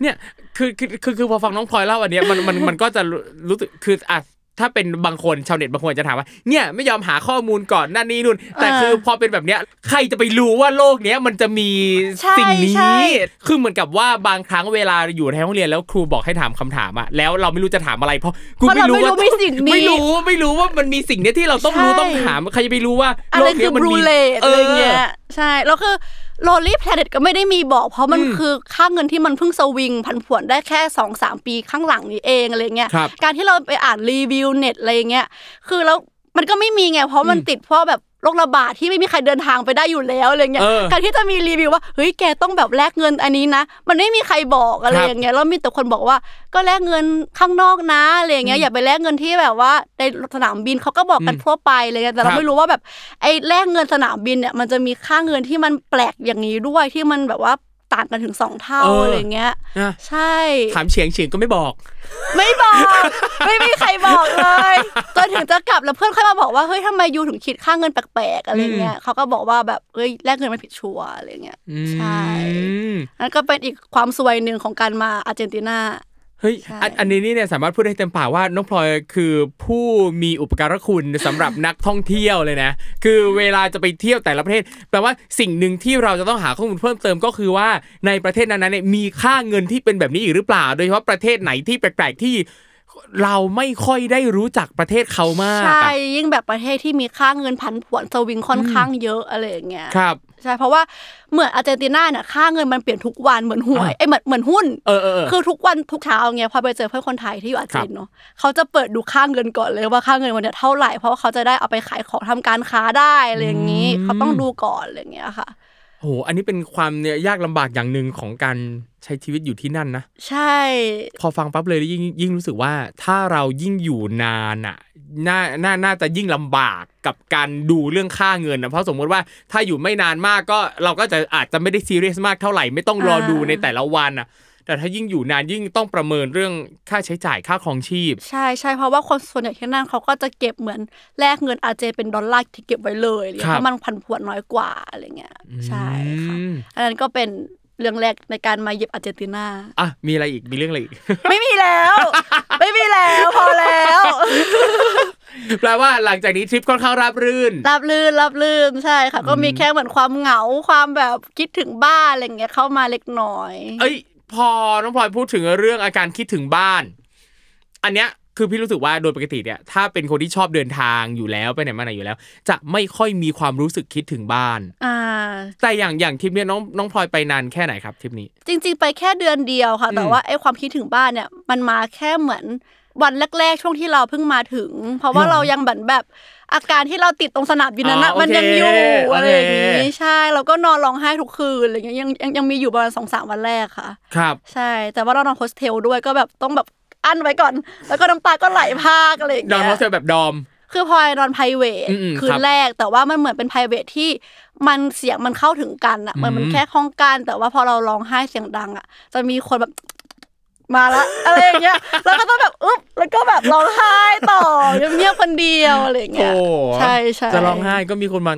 เนี่ยคือคือคือคือพอฟังน้องพลอยเล่าอันเนี้ยมันมันมันก็จะรู้รู้สึกคืออะ ถ้าเป็นบางคนชาวเน็ตบางคนจะถามว่าเนี่ยไม่ยอมหาข้อมูลก่อนนั่นนี่นู่น แต่เออคือพอเป็นแบบเนี้ยใครจะไปรู้ว่าโลกเนี้ยมันจะมีใช่สิ่งนี้ใช่คือเหมือนกับว่าบางครั้งเวลาอยู่ในห้องเรียนแล้วครูบอกให้ถามคำถามอะแล้วเราไม่รู้จะถามอะไรเพราะกูเพราะไม่เรารู้ไม่รู้ว่ามีสิ่งนี้ไม่รู้ไม่รู้ว่ามันมีสิ่งเนี้ยที่เราต้องรู้ใช่ต้องถามใครจะไปรู้ว่าอะโลไรกคืเนี้อยมันบรูมีเลตอะไรเงี้ยออใช่แล้วคือ โ o ลี่แพลเน็ตก็ไม่ได้มีบอก เพราะมันอืมคือค่าเงินที่มันเพิ่งสวิงพันผวนได้แค่สองสามปีข้างหลังนี้เองอะไรเงี้ยครับการที่เราไปอ่านรีวิวเน็ตอะไรเงี้ย คือแล้วมันก็ไม่มีไง เพราะมันอืมติดเพราะแบบ โรคระบาดที่ไม่มีใครเดินทางไปได้อยู่แล้วอะไรเงี้ยเออการที่จะมีรีวิวว่าเฮ้ยแกต้องแบบแลกเงินอันนี้นะ มันไม่มีใครบอกอะไรครับอย่างเงี้ยแล้วมีแต่คนบอกว่า ก็แลกเงินข้างนอกนะอะไรอย่างเงี้ยอย่าไปแลกเงินที่แบบว่าในสนามบินเขาก็บอกกันทั่วไปอะไรเงี้ยแต่ครัเราบไม่รู้ว่าแบบไอ้แลกเงินสนามบินเนี่ยมันจะมีค่าเงินที่มันแปลกอย่างนี้ด้วยที่มันแบบว่า ต่างกันถึงสองเท่าอะไรเงี้ยนะใช่ ถามเฉียงเฉียงก็ไม่บอก ไม่บอก ไม่มีใครบอกเลยจนถึงจะกลับแล้วเพื่อนค่อยมาบอกว่าเฮ้ยทำไมยูถึงคิดค่าเงินแปลกๆอะไรเงี้ยเขาก็บอกว่าแบบเฮ้ยแลกเงินมันผิดชัวร์อะไรเงี้ยใช่อืมนั่นก็เป็นอีกความสวยหนึ่งของการมาอาร์เจนตินา เฮ้ยใช่อันอันนี้นี่เนี่ยสามารถพูดได้เต็มปากว่าน้องพลอยคือผู้มีอุปการะคุณสำหรับนักท่องเที่ยวเลยนะ คือเวลาจะไปเที่ยวแต่ละประเทศแปลว่าสิ่งหนึ่งที่เราจะต้องหาข้อมูลเพิ่มเติมก็คือว่าในประเทศนั้นๆเนี่ยมีค่าเงินที่เป็นแบบนี้อีกหรือเปล่า โดยเฉพาะประเทศไหนที่แปลกๆที่เราไม่ค่อยได้รู้จักประเทศเขามาก ใช่อะยิ่งแบบประเทศที่มีค่าเงินผันผวนสวิงค่อนข้างเยอะอะไรอย่างเงี้ย ครับ ใช่เพราะว่าเหมือนอาร์เจนตินาเนี่ยค่าเงินมันเปลี่ยนทุกวันเหมือนหวยไอ้ยเหมือนเหมือนหุ้นเออเออเออคือทุกวันทุกเช้าเงี้ยพอไปเจอเพื่อนคนไทยที่อยู่อาร์เจนเนาะเขาจะเปิดดูค่าเงินก่อนเลยว่าค่าเงินวันเนี้ยเท่าไหร่เพราะว่าเขาจะได้เอาไปขายของทำการค้าได้อะไรอย่างนี้อืมเขาต้องดูก่อนอะไรอย่างเงี้ยค่ะ โหอันนี้เป็นความเนี่ยยากลำบากอย่างหนึ่งของการใช้ชีวิตอยู่ที่นั่นนะ ใช่ พอฟังปั๊บเลยยิ่งยิ่งรู้สึกว่าถ้าเรายิ่งอยู่นานอะน่าน่าน่าจะยิ่งลำบากกับการดูเรื่องค่าเงินนะเพราะสมมติว่าถ้าอยู่ไม่นานมากก็เราก็จะอาจจะไม่ได้ซีเรียสมากเท่าไหร่ไม่ต้องรอดูในแต่ละวันอะ แต่ถ้ายิ่งอยู่นานยิ่งต้องประเมินเรื่องค่าใช้จ่ายค่าครองชีพ ใช่ใช่เพราะว่าคนส่วนใหญ่ที่นั่นเขาก็จะเก็บเหมือนแลกเงินอาร์เจนเป็นดอลลาร์ที่เก็บไว้เลยอะไรครัเงี้ยบเพราะมันพันผวนน้อยกว่าอะไรเงี้ยใช่ค่ะอืมอันนั้นก็เป็นเรื่องแรกในการมาเย็บอาร์เจนตินา อะ มีอะไรอีก มีเรื่องอะไรอีก ไม่มีแล้ว ไม่มีแล้ว พอแล้ว แปลว่าหลังจากนี้ทริปค่อนข้างราบรื่นรับลื่นรับลื่น ใช่ค่ะ ก็มีแค่เหมือนความเหงา ความแบบคิดถึงบ้านอะไรเงี้ยเข้ามาเล็กน้อย เอ้ย พอน้องพลอยพูดถึงเรื่องอาการคิดถึงบ้าน อันเนี้ยคือพี่รู้สึกว่าโดยปกติเนี่ยถ้าเป็นคนที่ชอบเดินทางอยู่แล้วไปไหนมาไหนอยู่แล้ว จะไม่ค่อยมีความรู้สึกคิดถึงบ้านอ่าแต่อย่างอย่างทริปเนี้ยน้องน้องพลอยไปนานแค่ไหนครับทริปนี้ จริง ๆ ไปแค่เดือนเดียวค่ะ แต่อืมว่าไอ้ความคิดถึงบ้านเนี่ยมันมาแค่เหมือนวันแรก ๆ ช่วงที่เราเพิ่งมาถึง เพราะว่าเรายังแบบแบบ อาการที่เราติดตรงสนามบินนั้นนะอ๋อโอเคมันยังอยู่โอเคอะไรอย่างนี้ใช่เราก็นอนร้องไห้ทุกคืนอะไรเงี้ยยังยังยังมีอยู่ประมาณสองสามวันแรกค่ะ ครับ ใช่แต่ว่าเรานอนโฮสเทลด้วยก็แบบต้องแบบอั้นไว้ก่อน แล้วก็น้ำตาก็ไหลพรากอะไรอย่างเงี้โฮสเทลแบบ dorm คือพลอยนอน private อืมๆคืนแรกครับ แต่ว่ามันเหมือนเป็น private ที่มันเสียงมันเข้าถึงกันอะเหมือนมันอืมแค่ห้องกันแต่ว่าพอเราร้องไห้เสียงดังอะ จะมีคนแบบ มาละอะไรอย่างเงี้ยแล้วก็ต้องแบบอึ๊บแล้วก็แบบร้องไห้ต่อเงียบๆคนเดียวอะไรอย่างเงี้ยโอ้ใช่ใช่จะร้องไห้ก็มีคนมา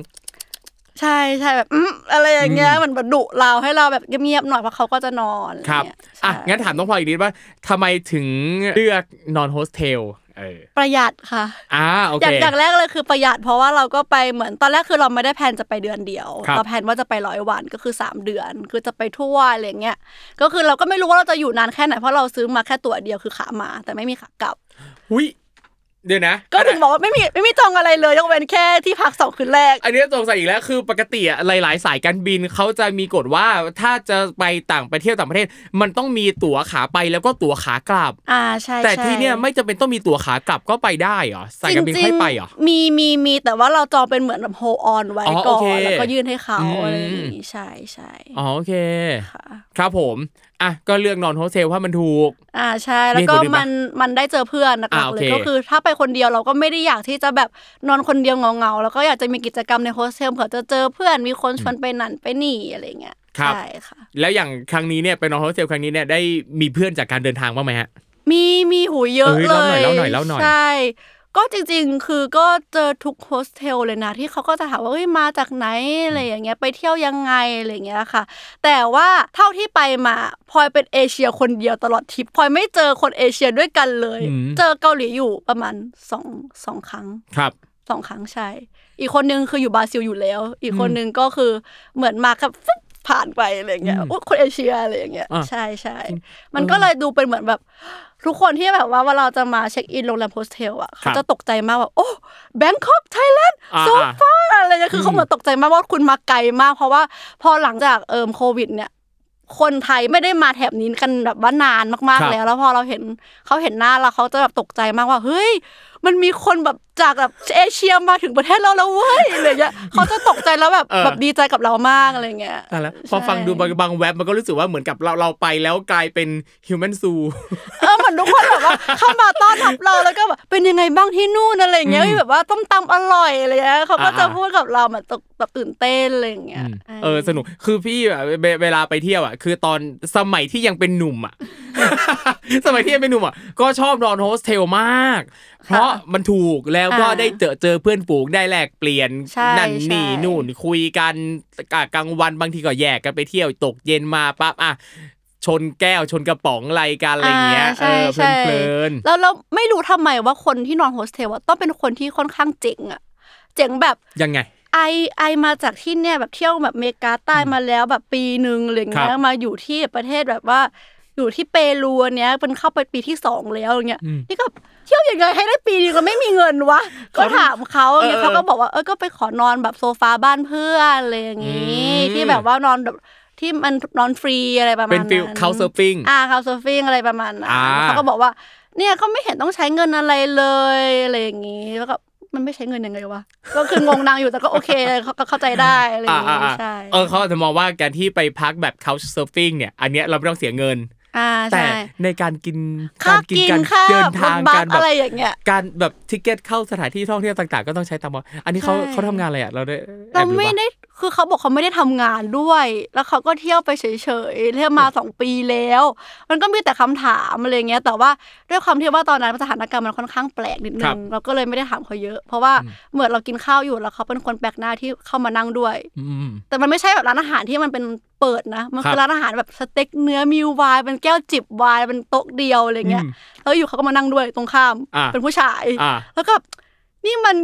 ใช่ใช่แบบอืมอะไรอย่างเงี้ยมันแบบดุเราให้เราแบบเงียบๆหน่อยเพราะเขาก็จะนอนอะไรเงี้ยอะใช่งั้นถามน้องพลอยอีกนิดว่าทำไมถึงเลือกนอนโฮสเทลเออประหยัดค่ะอ่าโอเค อย่างอย่างแรกเลยคือประหยัดเพราะว่าเราก็ไปเหมือนตอนแรกคือเราไม่ได้ plan จะไปเดือนเดียวครับเรา plan ว่าจะไปร้อยวันก็คือ 3 เดือน คือจะไปทั่วอะไรอย่างเงี้ย ก็คือเราก็ไม่รู้ว่าเราจะอยู่นานแค่ไหนเพราะเราซื้อมาแค่ตั๋วเดียวคือขามา แต่ไม่มีขากลับหุย เดี๋ยวนะ ก็ถึงบอกว่าไม่มีไม่มีจองอะไรเลยยกเว้นแค่ที่พักสองคืนแรก อันนี้สงสัยอีกแล้วคือปกติอะหลาย ๆ สายการบินเขาจะมีกฎว่าถ้าจะไปต่างไปเที่ยวต่างประเทศ มันต้องมีตั๋วขาไปแล้วก็ตั๋วขากลับ อ่าใช่แต่ใช่ที่เนี่ยไม่จำเป็นต้องมีตั๋วขากลับก็ไปได้เหรอสายการบินค่อยไปเหรอมีมีมีแต่ว่าเราจองเป็นเหมือนแบบโฮออนไว้อ๋อก่อโอเคนแล้วก็ยื่นให้เขาอืมอะไรอย่างงี้ใช่ใช่อ๋อโอเคค่ะครับผม อะก็เลือกนอนโฮสเทลเพราะมันถูก อ่าใช่ แล้วก็มีคนอื่นปะมันมันได้เจอเพื่อนหลัอ่ากโอๆเลเคยก็คือถ้าไปคนเดียวเราก็ไม่ได้อยากที่จะแบบนอนคนเดียวเงาๆแล้วก็อยากจะมีกิจกรรมในโฮสเทลเผื่อจะเจอเพื่อนมีคนชวนไปนั่นไปนี่อะไรเงี้ยครับใช่ค่ะ แล้วอย่างครั้งนี้เนี่ยไปนอนโฮสเทลครั้งนี้เนี่ยได้มีเพื่อนจากการเดินทางบ้างไหมฮะมีมีหูเยอะเอ้ยเลเล่าหน่อยยเล่าหน่อยเล่าหน่อยใช่ ก็จริงๆ คือก็เจอทุกโฮสเทลเลยนะ ที่เขาก็จะถามว่าเอ้ยมาจากไหนอะไรอย่างเงี้ยไปเที่ยวยังไงอะไรอย่างเงี้ยค่ะ แต่ว่าเท่าที่ไปมาพลอยเป็นเอเชียคนเดียวตลอดทริปพลอยไม่เจอคนเอเชียด้วยกันเลยอืมเจอเกาหลีอยู่ประมาณสองสองครั้งครับสองครั้งใช่ อีกคนนึงคืออยู่บราซิลอยู่แล้ว อีกคนนึงก็คือเหมือนมากับฟึ๊บ ผ่านไปอะไรอย่างเงี้ยอืมอุ๊ยคนเอเชียอะไรอย่างเงี้ยอะใช่ใช่มันก็เลยดูเป็นเหมือนแบบ ทุกคนที่แบบว่าเวลาเราจะมาเช็คอินโรงแรมโฮสเทลอะเขาจะตกใจมากว่าโอ้Bangkok Thailand อ่า so far อะไรเงี้ยคือเขาเหมือนตกใจมากว่าคุณมาไกลมาก เพราะว่าพอหลังจากเอิมโควิด เนี่ยคนไทยไม่ได้มาแถบนี้กันแบบว่านานมากครับๆแล้ว แล้วพอเราเห็นเขาเห็นหน้าเราเขาจะแบบตกใจมากว่าเฮ้ย มันมีคนแบบจากแบบเอเชียมาถึงประเทศเราแล้วเว้ยอะไรเงี้ยเขาจะตกใจแล้วแบบเออแบบดีใจกับเรามากอะไรเงี้ยแต่แล้วพอฟังดูบางบางแว็บมันก็รู้สึกว่าเหมือนกับเราเราไปแล้วกลายเป็น human zooเออเหมือนทุกคนแบบว่าเข้ามาต้อนรับเราแล้วก็แบบเป็นยังไงบ้างที่นู่นอะไรเงี้ยอืมแบบว่าต้มตำอร่อยอะไรเงี้ยเขาก็จะอ่าๆพูดกับเราแบบตกแบบตื่นเต้นอะไรเงี้ยเออสนุกคือพี่อะเวเวลาไปเที่ยวอะ คือตอนสมัยที่ยังเป็นหนุ่มอะสมัยที่ยังเป็นหนุ่มอะก็ชอบนอนโฮสเทลมาก เพราะมันถูกแล้วก็อ่าได้เจอเจอเพื่อนฝูงได้แลกเปลี่ยนใช่นั่นนี่ใช่นู่นคุยกันกะกลางวันบางทีก็แยกกันไปเที่ยวตกเย็นมาปั๊บอะชนแก้วชนกระป๋องอะไรกันอะไรเงี้ยาเอใช่อเพลิใช่นเพลินแล้วเราไม่รู้ทำไมว่าคนที่นอนโฮสเทลอะต้องเป็นคนที่ค่อนข้างเจ๋งอะเจ๋งแบบยังไง ไอไอมาจากที่เนี่ยแบบเที่ยวแบบอเมริกาใต้มาแล้วแบบปีหนึ่งอะไรครัเงี้ยบมาอยู่ที่ประเทศแบบว่า อยู่ที่เปรูอันเนี้ยเป็นเข้าไปปีที่สองแล้วอย่างเงี้ยอืมนี่ก็เที่ยวยังไงให้ได้ปีนึงก็ไม่มีเงินวะก็ถามเขาอย่างเงี้ยเออเขาก็บอกว่าเออก็ไปขอนอนแบบโซฟาบ้านเพื่อนอะไรอย่างงี้อืมที่แบบว่านอนแบบที่มันนอนฟรีอะไรประมาณเป็นนั้น feel couch surfing อ่า couch surfing อะไรประมาณนั้นอ่าเขาก็บอกว่า เนี่ยเขาไม่เห็นต้องใช้เงินอะไรเลยอะไรอย่างงี้แล้วก็มันไม่ใช้เงินยังไงวะ ก็คืองงนางอยู่แต่ก็โอเคเขาก็เข้าใจได้อะไรอย่างอ่างี้อ่าใช่ เออเขาอาจจะมองว่าการที่ไปพักแบบ couch surfing เนี่ย อันเนี้ยเราไม่ต้องเสียเงินอ่า แต่ใช่ในการกินค่ากินการค่าเดินทางรถบัสการแบอะไรอย่างเงี้ยการแบบ ticket เข้าสถานที่ท่องเที่ยวต่าง ๆ ก็ต้องใช้ตามว่าอันนี้เขาใช่เขาทำงานอะไรอะเราได้แอเราบรู้ไม่ปะได้ คือเขาบอกเขาไม่ได้ทำงานด้วย แล้วเขาก็เที่ยวไปเฉยๆเที่ยวมาสองปีแล้ว มันก็มีแต่คำถามอะไรเงี้ย แต่ว่าด้วยความที่ว่าตอนนั้นสถานการณ์มันค่อนข้างแปลกนิดนึครับงเราก็เลยไม่ได้ถามเขาเยอะ เพราะว่าเหมือนเรากินข้าวอยู่แล้วเขาเป็นคนแปลกหน้าที่เข้ามานั่งด้วยอืมแต่มันไม่ใช่แบบร้านอาหารที่มันเป็นเปิดนะ มันครัคืบอร้านอาหารแบบสเต็กเนื้อมิววายเป็นแก้วจิบวายเป็นโต๊ะเดียวอะไรเงี้ยอืมแล้วอยู่เขาก็มานั่งด้วยตรงข้ามอ่าเป็นผู้ชายอ่าแล้วก็นี่มัน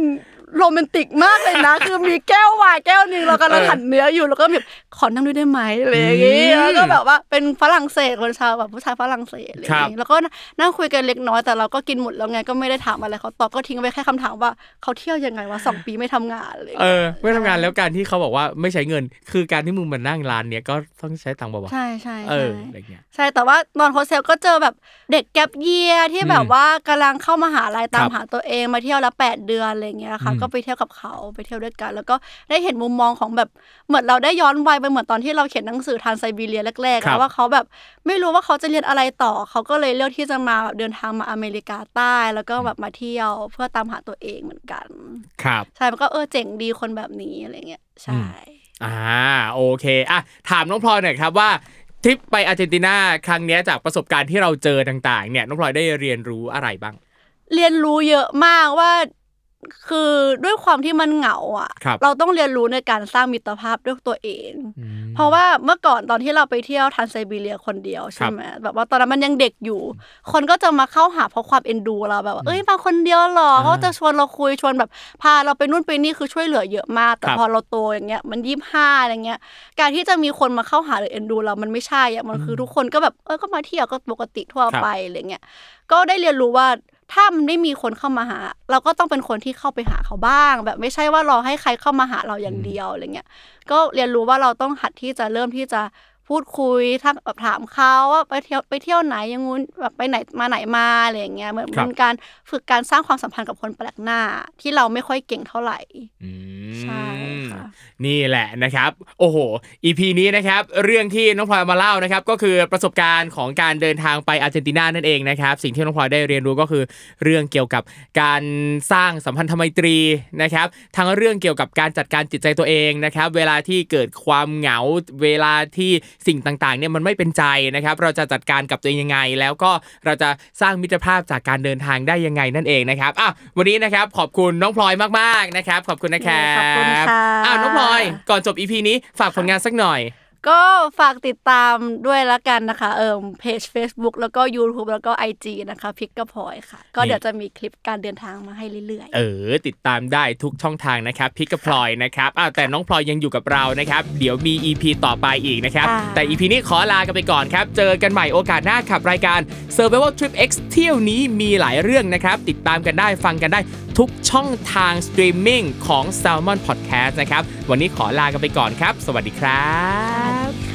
โรแมนติกมากเลยนะ คือมีแก้ววายแก้วหนึ่งเรากำลังเออหั่นเนื้ออยู่แล้วก็แบบขอนั่งด้วยได้ไหมอะไรอย่างงี้อืมแล้วก็แบบว่าเป็นฝรั่งเศสคนชาวแบบผู้ชายฝรั่งเศสอะไรอย่างครับงี้แล้วก็นั่งคุยกันเล็กน้อยแต่เราก็กินหมดแล้วไงก็ไม่ได้ถามอะไรเขาตอบก็ทิ้งไว้แค่คำถามว่าเขาเที่ยวยังไงวะสองปีไม่ทำงานเลยเออไม่ทำงานแล้วการที่เขาบอกว่าไม่ใช้เงิน คือการที่มึงมานั่งร้านเนี้ยก็ต้องใช้ตังค์เปล่าวะใช่ใช่เอใช่ออะไรเงี้ยใช่แต่ว่านอนโฮสเทลก็เจอแบบเด็กแกปเยียที่แบบว่ากำลังเข้ามาหาลัยตามครับหาตัวเองมาเที่ยวแล้วแปดเดือนอะไรเงี้ยค่ะอืมก็ไปเที่ยวกับเขาไปเที่ยวด้วยกัน แล้วก็ได้เห็นมุมมองของแบบเหมือนเราได้ย้อนวัยไปเหมือนตอนที่เราเขียนหนังสือทานไซบีเรียแรกๆครับอะว่าเขาแบบไม่รู้ว่าเขาจะเรียนอะไรต่อ เขาก็เลยเลือกที่จะมาแบบเดินทางมาอเมริกาใต้ แล้วก็แบบมาเที่ยวเพื่อตามหาตัวเองเหมือนกัน ครับ ใช่ มันก็เออเจ๋งดีคนแบบนี้อะไรเงี้ย ใช่ อ่าโอเคอะถามน้องพลอยหน่อยครับว่าทริปไปอาร์เจนตินาครั้งเนี้ยจากประสบการณ์ที่เราเจอต่างๆ เนี่ยน้องพลอยได้เรียนรู้อะไรบ้าง เรียนรู้เยอะมากว่า คือด้วยความที่มันเหงาอะครับเราต้องเรียนรู้ในการสร้างมิตรภาพด้วยตัวเอง เพราะว่าเมื่อก่อนตอนที่เราไปเที่ยวทรานไซบีเรียคนเดียวใช่ไหมแบบว่าตอนนั้นมันยังเด็กอยู่ คนก็จะมาเข้าหาเพราะความเอ็นดูเราแบบว่าเอ้ยมาคนเดียวเหรออ่าเขาจะชวนเราคุยชวนแบบพาเราไปนู่นไปนี่คือช่วยเหลือเยอะมาก แต่ครับพอเราโตอย่างเงี้ยมันยี่ห้าอะไรเงี้ย การที่จะมีคนมาเข้าหาหรือเอ็นดูเรามันไม่ใช่อะมันคือทุกคนก็แบบเออก็มาเที่ยวก็ปกติทั่วครับไปอะไรเงี้ยก็ได้เรียนรู้ว่า ถ้ามันไม่มีคนเข้ามาหา เราก็ต้องเป็นคนที่เข้าไปหาเขาบ้าง แบบไม่ใช่ว่ารอให้ใครเข้ามาหาเราอย่างเดียวอะไรเงี้ยก็เรียนรู้ว่าเราต้องหัดที่จะเริ่มที่จะ พูดคุยทักแบบถามเขาว่าไปเที่ยวไปเที่ยวไหนอยังงู้นแบบไปไหนมาไหนมาอะไรอย่างเงี้ยเหมือนครับเป็นการฝึกการสร้างความสัมพันธ์กับคนแปลกหน้า ที่เราไม่ค่อยเก่งเท่าไหร่อืมใช่ค่ะนี่แหละนะครับ โอ้โห EP นี้นะครับ เรื่องที่น้องพลอยเอามาเล่านะครับ ก็คือประสบการณ์ของการเดินทางไปอาร์เจนตินานั่นเองนะครับ สิ่งที่น้องพลอยได้เรียนรู้ก็คือเรื่องเกี่ยวกับการสร้างสัมพันธไมตรีนะครับ ทั้งเรื่องเกี่ยวกับการจัดการจิตใจตัวเองนะครับ เวลาที่เกิดความเหงา เวลาที่สิ่งต่างๆเนี่ยมันไม่เป็นใจนะครับ เราจะจัดการกับตัวเองยังไง แล้วก็เราจะสร้างมิตรภาพจากการเดินทางได้ยังไงนั่นเองนะครับอะวันนี้นะครับขอบคุณน้องพลอยมากๆนะครับ ขอบคุณนะครับขอบคุณค่ะอ้าวน้องพลอยก่อนจบ EP นี้ฝากผลงานสักหน่อย ก็ฝากติดตามด้วยละกันนะคะ เอ่มเพจ Facebook แล้วก็ YouTube แล้วก็ IG นะคะพิกกระพลอยค่ะ ก็นี่เดี๋ยวจะมีคลิปการเดินทางมาให้เรื่อยเออ ติดตามได้ทุกช่องทางนะครับพิกกับพลอยนะครับอ้าวแต่น้องพลอยยังอยู่กับเรานะครับ เดี๋ยวมี EP ต่อไปอีกนะครับ ค่ะ แต่ EP นี้ขอลากันไปก่อนครับ เจอกันใหม่โอกาสหน้าขับรายการ Survival Trip X เที่ยวนี้มีหลายเรื่องนะครับ ติดตามกันได้ฟังกันได้ ทุกช่องทางสตรีมมิ่งของ Salmon Podcast นะครับ วันนี้ขอลากันไปก่อนครับ สวัสดีครับ